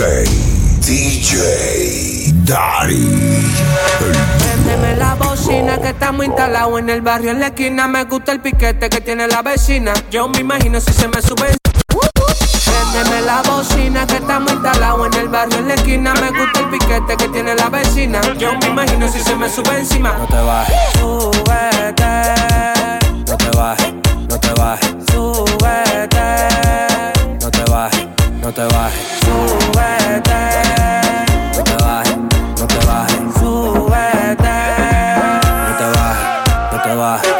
DJ, DJ, Dari. Préndeme la bocina que estamos instalados en el barrio en la esquina. Me gusta el piquete que tiene la vecina. Yo me imagino si se me sube. Préndeme la bocina que estamos instalados en el barrio en la esquina. Me gusta el piquete que tiene la vecina. Yo me imagino si se me sube encima. No te bajes, Súbete, no te bajes, no te bajes, súbete, no te bajes, súbete, no te bajes, no te bajes, súbete. no te bajes, no te bajes,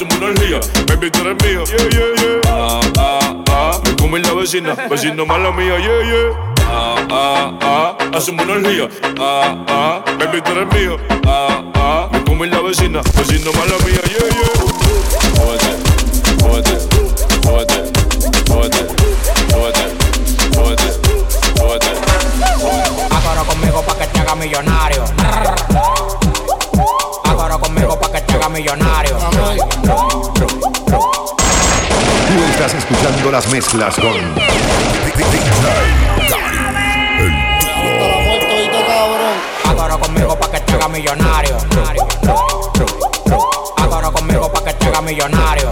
Hacemos una orgía, baby, tú eres mío. Yeah, yeah, yeah. Ah, ah, ah. Me come la vecina, vecino mala mía, yeah, yeah. Ah, ah, ah, hacemos una orgía. Ah, ah, baby, tú eres mío. Ah, ah, me come la vecina, vecino mala mía, yeah, yeah. Jódete, jódete, jódete, jódete, jódete, jódete, jódete. Agora conmigo pa' que te haga millonario. Agora conmigo pa' que te haga millonario. Tú estás escuchando las mezclas con Agora conmigo pa' que te haga millonario. Agora conmigo pa' que te haga millonario.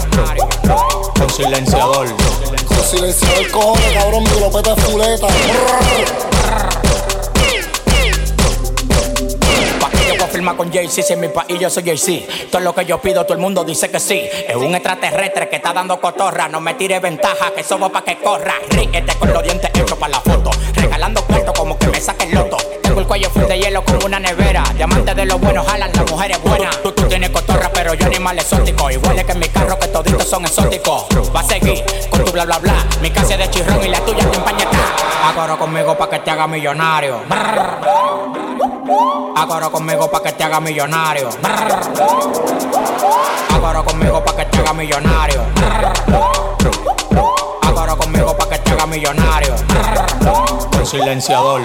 con silenciador. Con silenciador cojones, cabrón, mi glopeta es fuleta. Pa' que yo voy a firmar con Jay-Z si en mi país yo soy Jay-Z. Todo lo que yo pido, todo el mundo dice que sí. Es un extraterrestre que está dando cotorra. No me tire ventaja, que somos pa' que corra. Ríete con los dientes hechos para la foto. Regalando cuarto como que me saque el loto. Tengo el cuello full de hielo como una nevera. Diamantes de los buenos jalan, las mujeres buenas. Tú, tú tienes cotorra, pero yo animal exótico. Igual es que en mi carro que toditos son exóticos. Va a seguir con tu bla bla bla. Mi casa es de chirrón y la tuya te empañeta. Agora conmigo pa' que te haga millonario. Agora conmigo pa' que te haga millonario. Agora conmigo pa' que te haga millonario. Agora conmigo pa' que te haga millonario. Silenciador.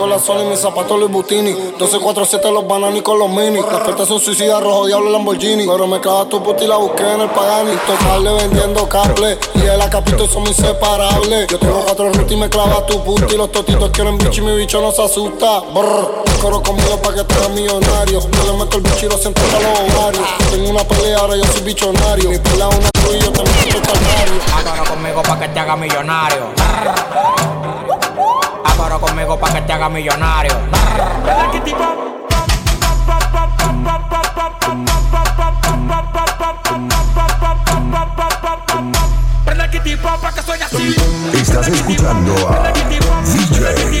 Con la Sony, mis zapatos Louis Butini. 1247 los bananos con los mini Las puertas son suicidas, rojo diablo Lamborghini. Pero me clava tu puta y la busqué en el Pagani. Tocarle vendiendo cable Y el acapito son inseparables. Yo tengo cuatro rutas y me clava tu puta Y los totitos quieren bicho y mi bicho no se asusta. Brr, coro conmigo pa' que te hagas millonario. Yo le meto el bicho y lo siento a los ovarios. Tengo una pelea, ahora yo soy bichonario. Mi pelea una y yo te meto el calvario conmigo pa' que te haga millonario. Agora conmigo pa' que te haga millonario. Estás escuchando a DJ, DJ,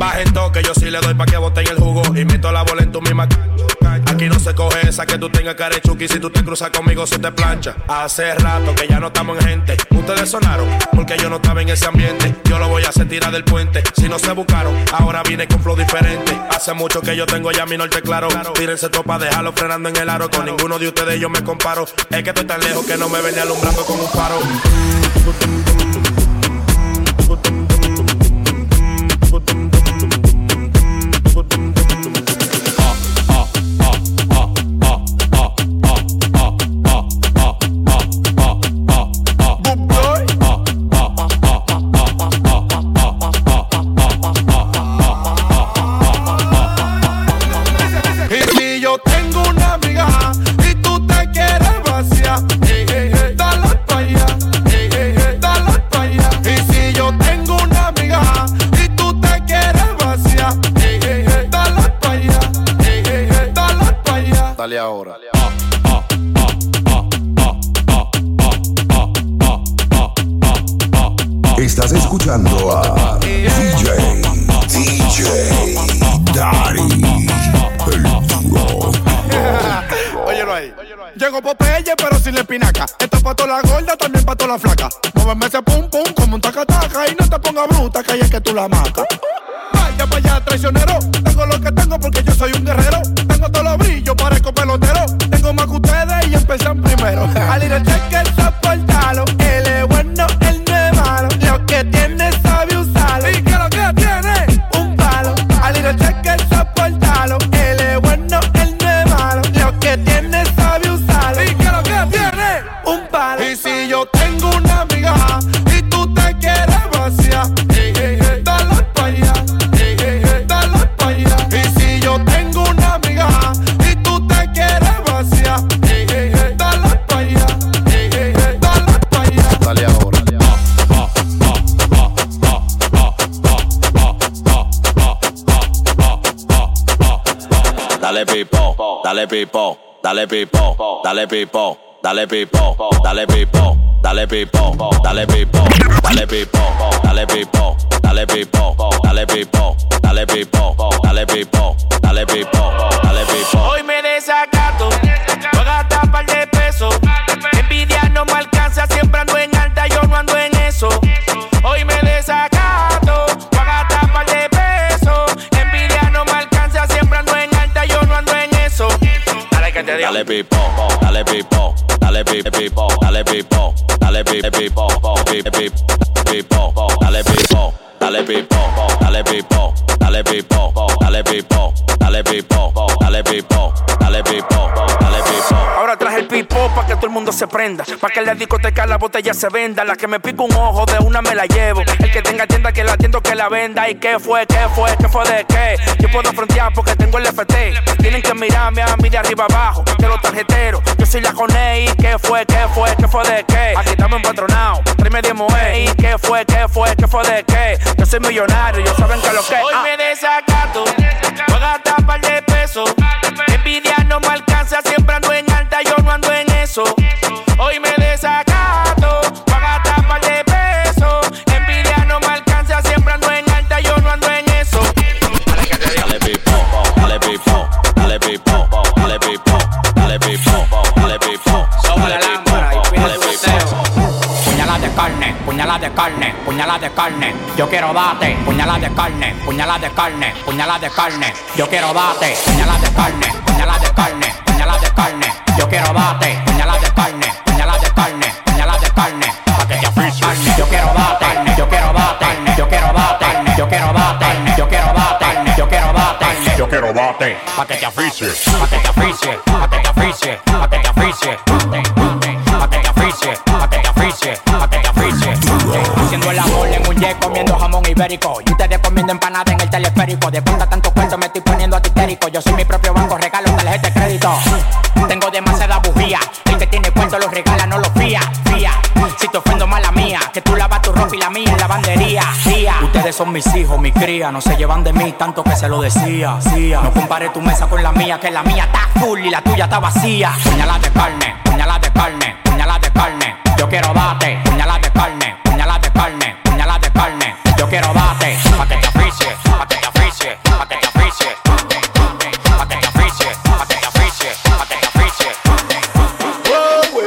Baja el toque, yo sí le doy pa' que boten el jugo. Y meto la bola en tu misma Aquí no se coge esa que tú tengas carechuki Si tú te cruzas conmigo se te plancha. Hace rato que ya no estamos en gente. Ustedes sonaron porque yo no estaba en ese ambiente. Yo lo voy a hacer tirar del puente. Si no se buscaron, ahora vine con flow diferente. Hace mucho que yo tengo ya mi norte claro. Tírense topa, déjalo frenando en el aro. Con ninguno de ustedes yo me comparo. Es que estoy tan lejos que no me venía alumbrando con un faro Llego Popeye, pero sin la espinaca. Esto es pa' toda la gorda, también pa' toda la flaca. Móveme ese pum pum como un taca-taca y no te pongas bruta, que ahí es que tú la matas. Vaya pa' allá, traicionero. Tengo lo que tengo porque yo soy un guerrero. Tengo todos los brillos, parezco pelotero. Tengo más que ustedes y empiezan primero. Al ir el cheque, dale pipo, dale pipo, dale pipo, dale pipo, dale pipo, dale pipo, dale pipo, dale pipo, dale pipo, dale pipo, dale pipo, dale pipo, dale pipo, dale pipo, dale pipo. Hoy me desacato, voy a gastar par de pesos. Dale pipo, dale pipo dale beep beep dale beep dale beep beep beep dale beep dale beep dale beep dale beep dale beep dale beep dale beep dale beep dale beep. Ahora traje el pipo pa que todo el mundo se prenda, pa que en la discoteca la botella se venda, la que me pica un ojo de una me la llevo, el que tenga tienda que la atiendo que la venda y qué fue, qué fue, qué fue de qué. Yo puedo frontear porque tengo el FT, tienen que mirarme a mí de arriba abajo, de los tarjeteros soy la Coney. ¿Y qué fue? ¿Qué fue? ¿Qué fue de qué? Aquí estamos empatronados. Tráeme de moe. ¿Y qué fue? ¿Qué fue? ¿Qué fue de qué? Yo soy millonario. Yo saben que lo que. Hoy me desacato. Voy a gastar par de pesos. Envidia no me puñalada de carne. Yo quiero date, puñalada de carne, puñalada de carne, puñalada de carne. Yo quiero date, puñalada de carne, puñalada de carne, puñalada de carne. Yo quiero date, puñalada de carne, puñalada de carne, puñalada de carne. Pa' que te aficies. Yo quiero date, yo quiero date, yo quiero date, yo quiero date, yo quiero date, yo quiero date, yo quiero date. Pa' que te aficies, pa' que te aficies, pa' que te aficies, pa' que te aficies. Pa' que te aficies, pa' que te aficies, pa' que te aficies. En un jet comiendo jamón ibérico. Y ustedes comiendo empanada en el teleférico. De cuenta tanto cuento me estoy poniendo atitérico. Yo soy mi propio banco, regalo tarjeta de crédito. Tengo demasiada bujía. El que tiene cuento los regala, no los fía. Fía. Si te ofendo mala mía, que tú lavas tu ropa y la mía en lavandería. Fía. Ustedes son mis hijos, mi cría. No se llevan de mí tanto que se lo decía. Cía. No compare tu mesa con la mía, que la mía está full y la tuya está vacía. Puñalada de carne, puñalada de carne, puñalada de carne. Yo quiero date, puñalada de carne, quiero date, pa' que te aficies, pa' que te aficies, pa' que te aficies. Pa' que te aficies, pa' que te aficies, pa' que te aficies.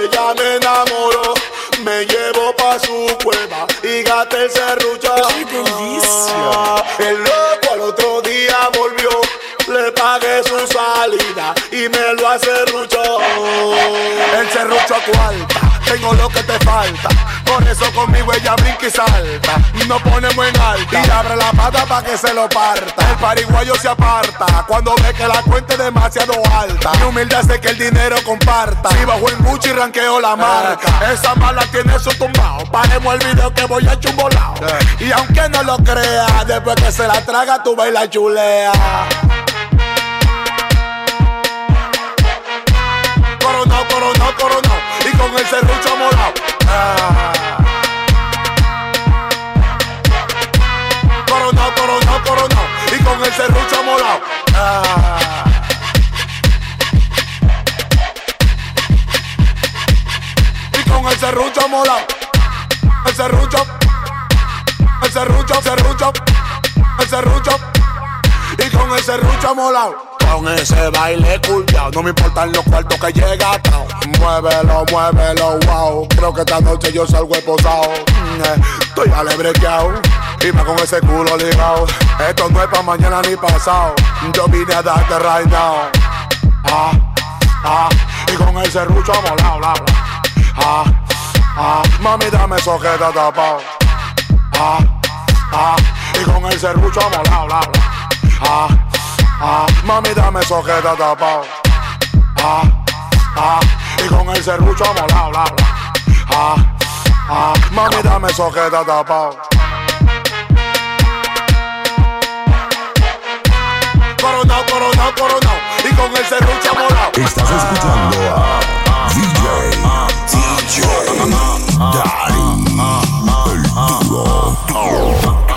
Ella me enamoró, me llevó pa' su cueva y gasté el serrucho. El loco al otro día volvió, le pagué su salida y me lo acerruchó. El serrucho cuarta, tengo lo que te falta. Por eso conmigo ella brinca y salta. Nos ponemos en alta y abre la pata pa' que se lo parta. El pariguayo se aparta cuando ve que la cuenta es demasiado alta. Mi humildad hace que el dinero comparta. Si bajo en Gucci ranqueo la marca. Esa mala tiene su tumbao. Paremos el video que voy a chumbolao. Y aunque no lo crea, después que se la traga, tú la chulea. Y con el serrucho morado. Ah. Coronao, coronao, coronao. Y con el serrucho morado. Ah. Y con el serrucho morado. El serrucho. serrucho, serrucho, el serrucho. Y con el serrucho molado. Con ese baile culiao, no me importan los cuartos que llega atao. Muévelo, muévelo, wow. Creo que esta noche yo salgo esposado. Mm, eh, Estoy alebrequeado. Y más con ese culo ligado. Esto no es pa' mañana ni pasado. Yo vine a darte right now. Ah, ah. Y con el serrucho molado, bla, bla. Ah, ah. Mami, dame sojeta tapao. Ah, ah. Y con el serrucho molado, bla, bla. Ah, ah. Mami, dame sojeta tapao. Ah, ah. Y con el serrucho molado, bla, bla. Ah, ah. Mami, dame sojeta tapao. Coronao, coronao, coronao. Y con el serrucho molado. Estás escuchando a DJ Porque no lo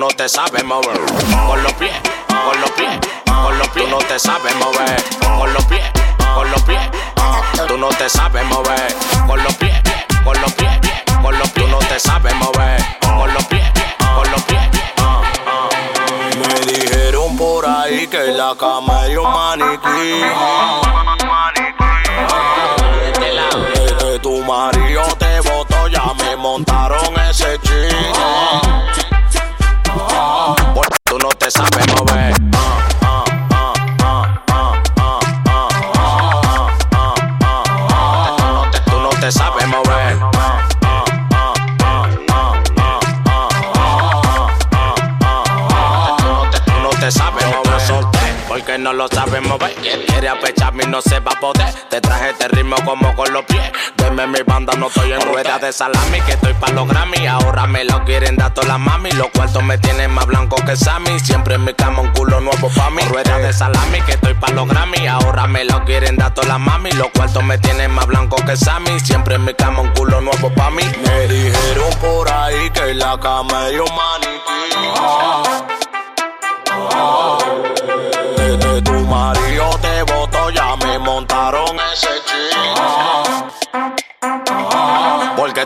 no te sabes mover. Con los pies, con los pies, con los pies, tú no te sabes mover. Con los pies, con los pies, tú no te sabes mover. Con los pies, con los pies, con los pies, tú no te sabes mover. Con los pies, con los pies. Me dijeron por ahí que la cama hay un maniquí. Tu marido te botó, ya me montaron ritmo como con los pies. Deme mi banda, no estoy en rueda de salami. Que estoy pa' los Grammy. Ahora me lo quieren dar todas las mami. Los cuartos me tienen más blanco que Sammy. Siempre en mi cama un culo nuevo pa' mí. Rueda de salami, que estoy pa' los Grammy. Ahora me lo quieren dar todas las mami. Los cuartos me tienen más blanco que Sammy. Siempre en mi cama un culo nuevo pa' mí. Me dijeron por ahí que la cama hay un maniquí. Desde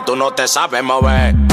tú no te sabes mover.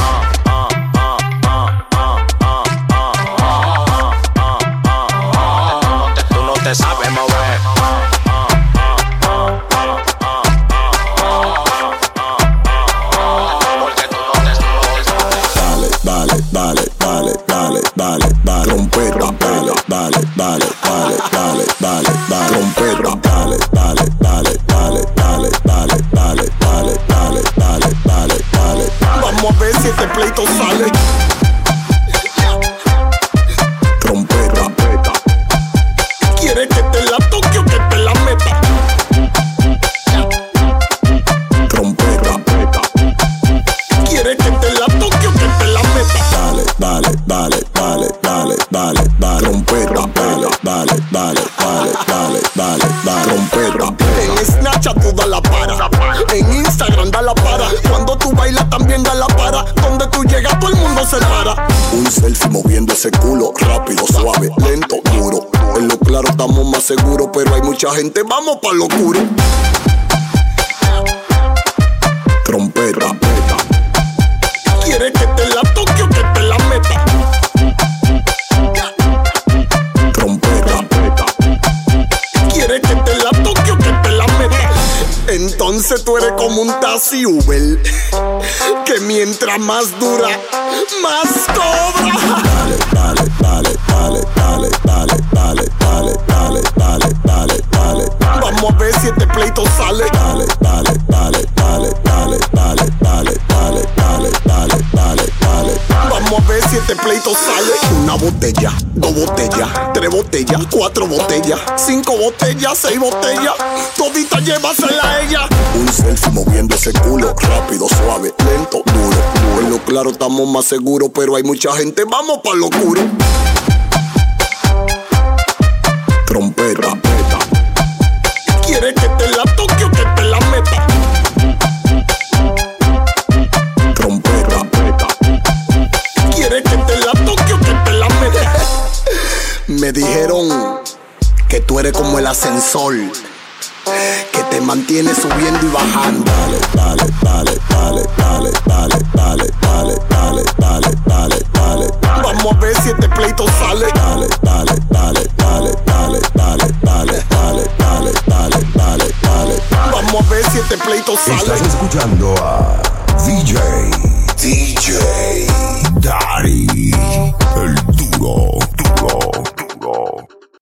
En Snapchat tú da la para. En Instagram da la para. Cuando tú bailas también da la para. Donde tú llegas todo el mundo se para. Un selfie moviendo ese culo, rápido, suave, lento, duro. En lo claro estamos más seguros, pero hay mucha gente, vamos pa' lo oscuro. Trompeta, ¿Quieres que te la toque o que te la meta? trompeta, ¿Quieres que te la Entonces tú eres como un taxi Uber Que mientras más dura, más cobra dale, dale, dale, dale, dale, dale, dale, dale, dale, dale, dale, dale, Vamos a ver si este pleito sale dale, dale, dale, Vamos a ver si este pleito sale Una botella, dos botellas, tres botellas, cuatro botellas, Cinco botellas, seis botellas Todita llévasela a ella Un selfie moviendo ese culo, rápido, suave, lento, duro. En claro estamos más seguros, pero hay mucha gente, vamos pa' lo oscuro. Eres como el ascensor. que te mantiene subiendo y bajando. Dale, dale, dale, dale, dale, dale, dale, dale, dale, dale, dale, dale. Vamos a ver si este pleito sale. Dale, dale, dale, dale, dale, dale, dale, dale, dale, dale, dale, dale. Vamos a ver si este pleito sale. Estás escuchando a DJ. DJ Daddy.